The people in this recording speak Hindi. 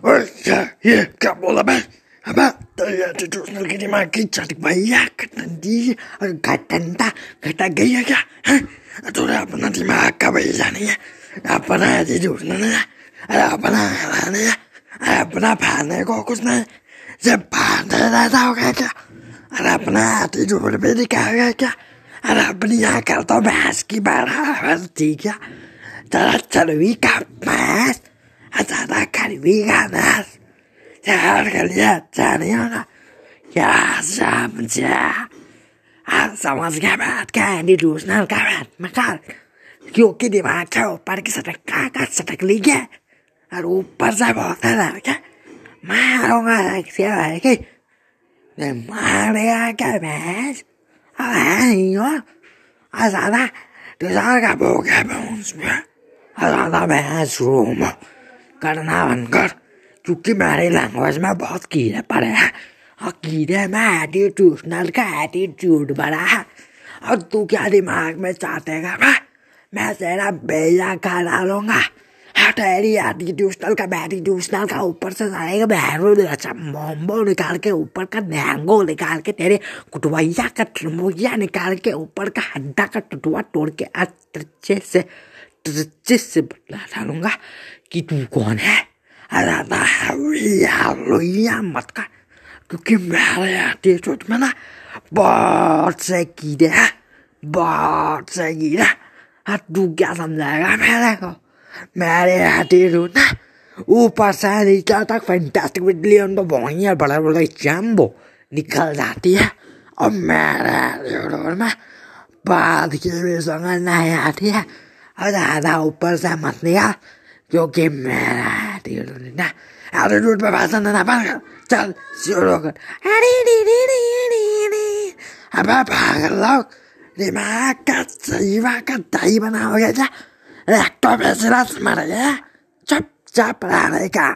और क्या ये क्या बोला मैं apa terus lagi dimaki cantik banyak nanti katanta kata gaya ya atau apa nanti maka bayarnya apa nanti tidur nana apa nanti ya apa nanti kokus nih Jepang tidak tahu kakak ada pernah tidur lebih di kakak ada pernah kalau meski barang tiga tidak cari kapas ada cari kapas Jangan lihat Daniela. Ya saja. Sama kabat kan di dusnal kabat. Makal. Yoki di makau pergi sedek kakak sedek liga. Aduh pasal botan lah. Mau nggak siapa lagi? Dan mana kabat? Ayo. Asana. Di sana kabu kabu semua. Asana bahas rumah. Karena kan क्योंकि मेरे लैंग्वेज में बहुत कीड़े पड़े हैं और कीड़े में एटीट्यूशनल का एटीट्यूड बड़ा है और तू क्या दिमाग में चाहतेगा मैं मैं तेरा बेजा खा डालूँगा तेरी एटीट्यूशनल का एटीट्यूशनल का ऊपर से का बहरो अच्छा मोम्बो निकाल के ऊपर का नैंगो निकाल के तेरे कुटवैया का ट्रमोया निकाल के ऊपर का हड्डा का टटुआ तोड़ के अच्छे से अच्छे से बतला डालूँगा कि तू कौन है हैवी मत कर क्योंकि मेरे एटीट्यूड में ना बहुत से कीड़े हैं बहुत से कीड़े हाँ तू क्या समझाएगा मेरे को मेरे एटीट्यूड ना ऊपर से नीचे तक फैंटास्टिक मिलियन तो बहुत बड़े बड़े जम्बो निकल जाती है और मेरे एटीट्यूड में बात की भी समझ नहीं आती है और ज़्यादा ऊपर से मत लिया क्योंकि मेरा एटीट्यूड ना पे भाषण देना बंद कर चल, शुरू कर। अबे पागल लोग, दिमाग का जीवा का दही बनाओगे क्या तो बेसिलस मर गया, चुपचाप रहने का।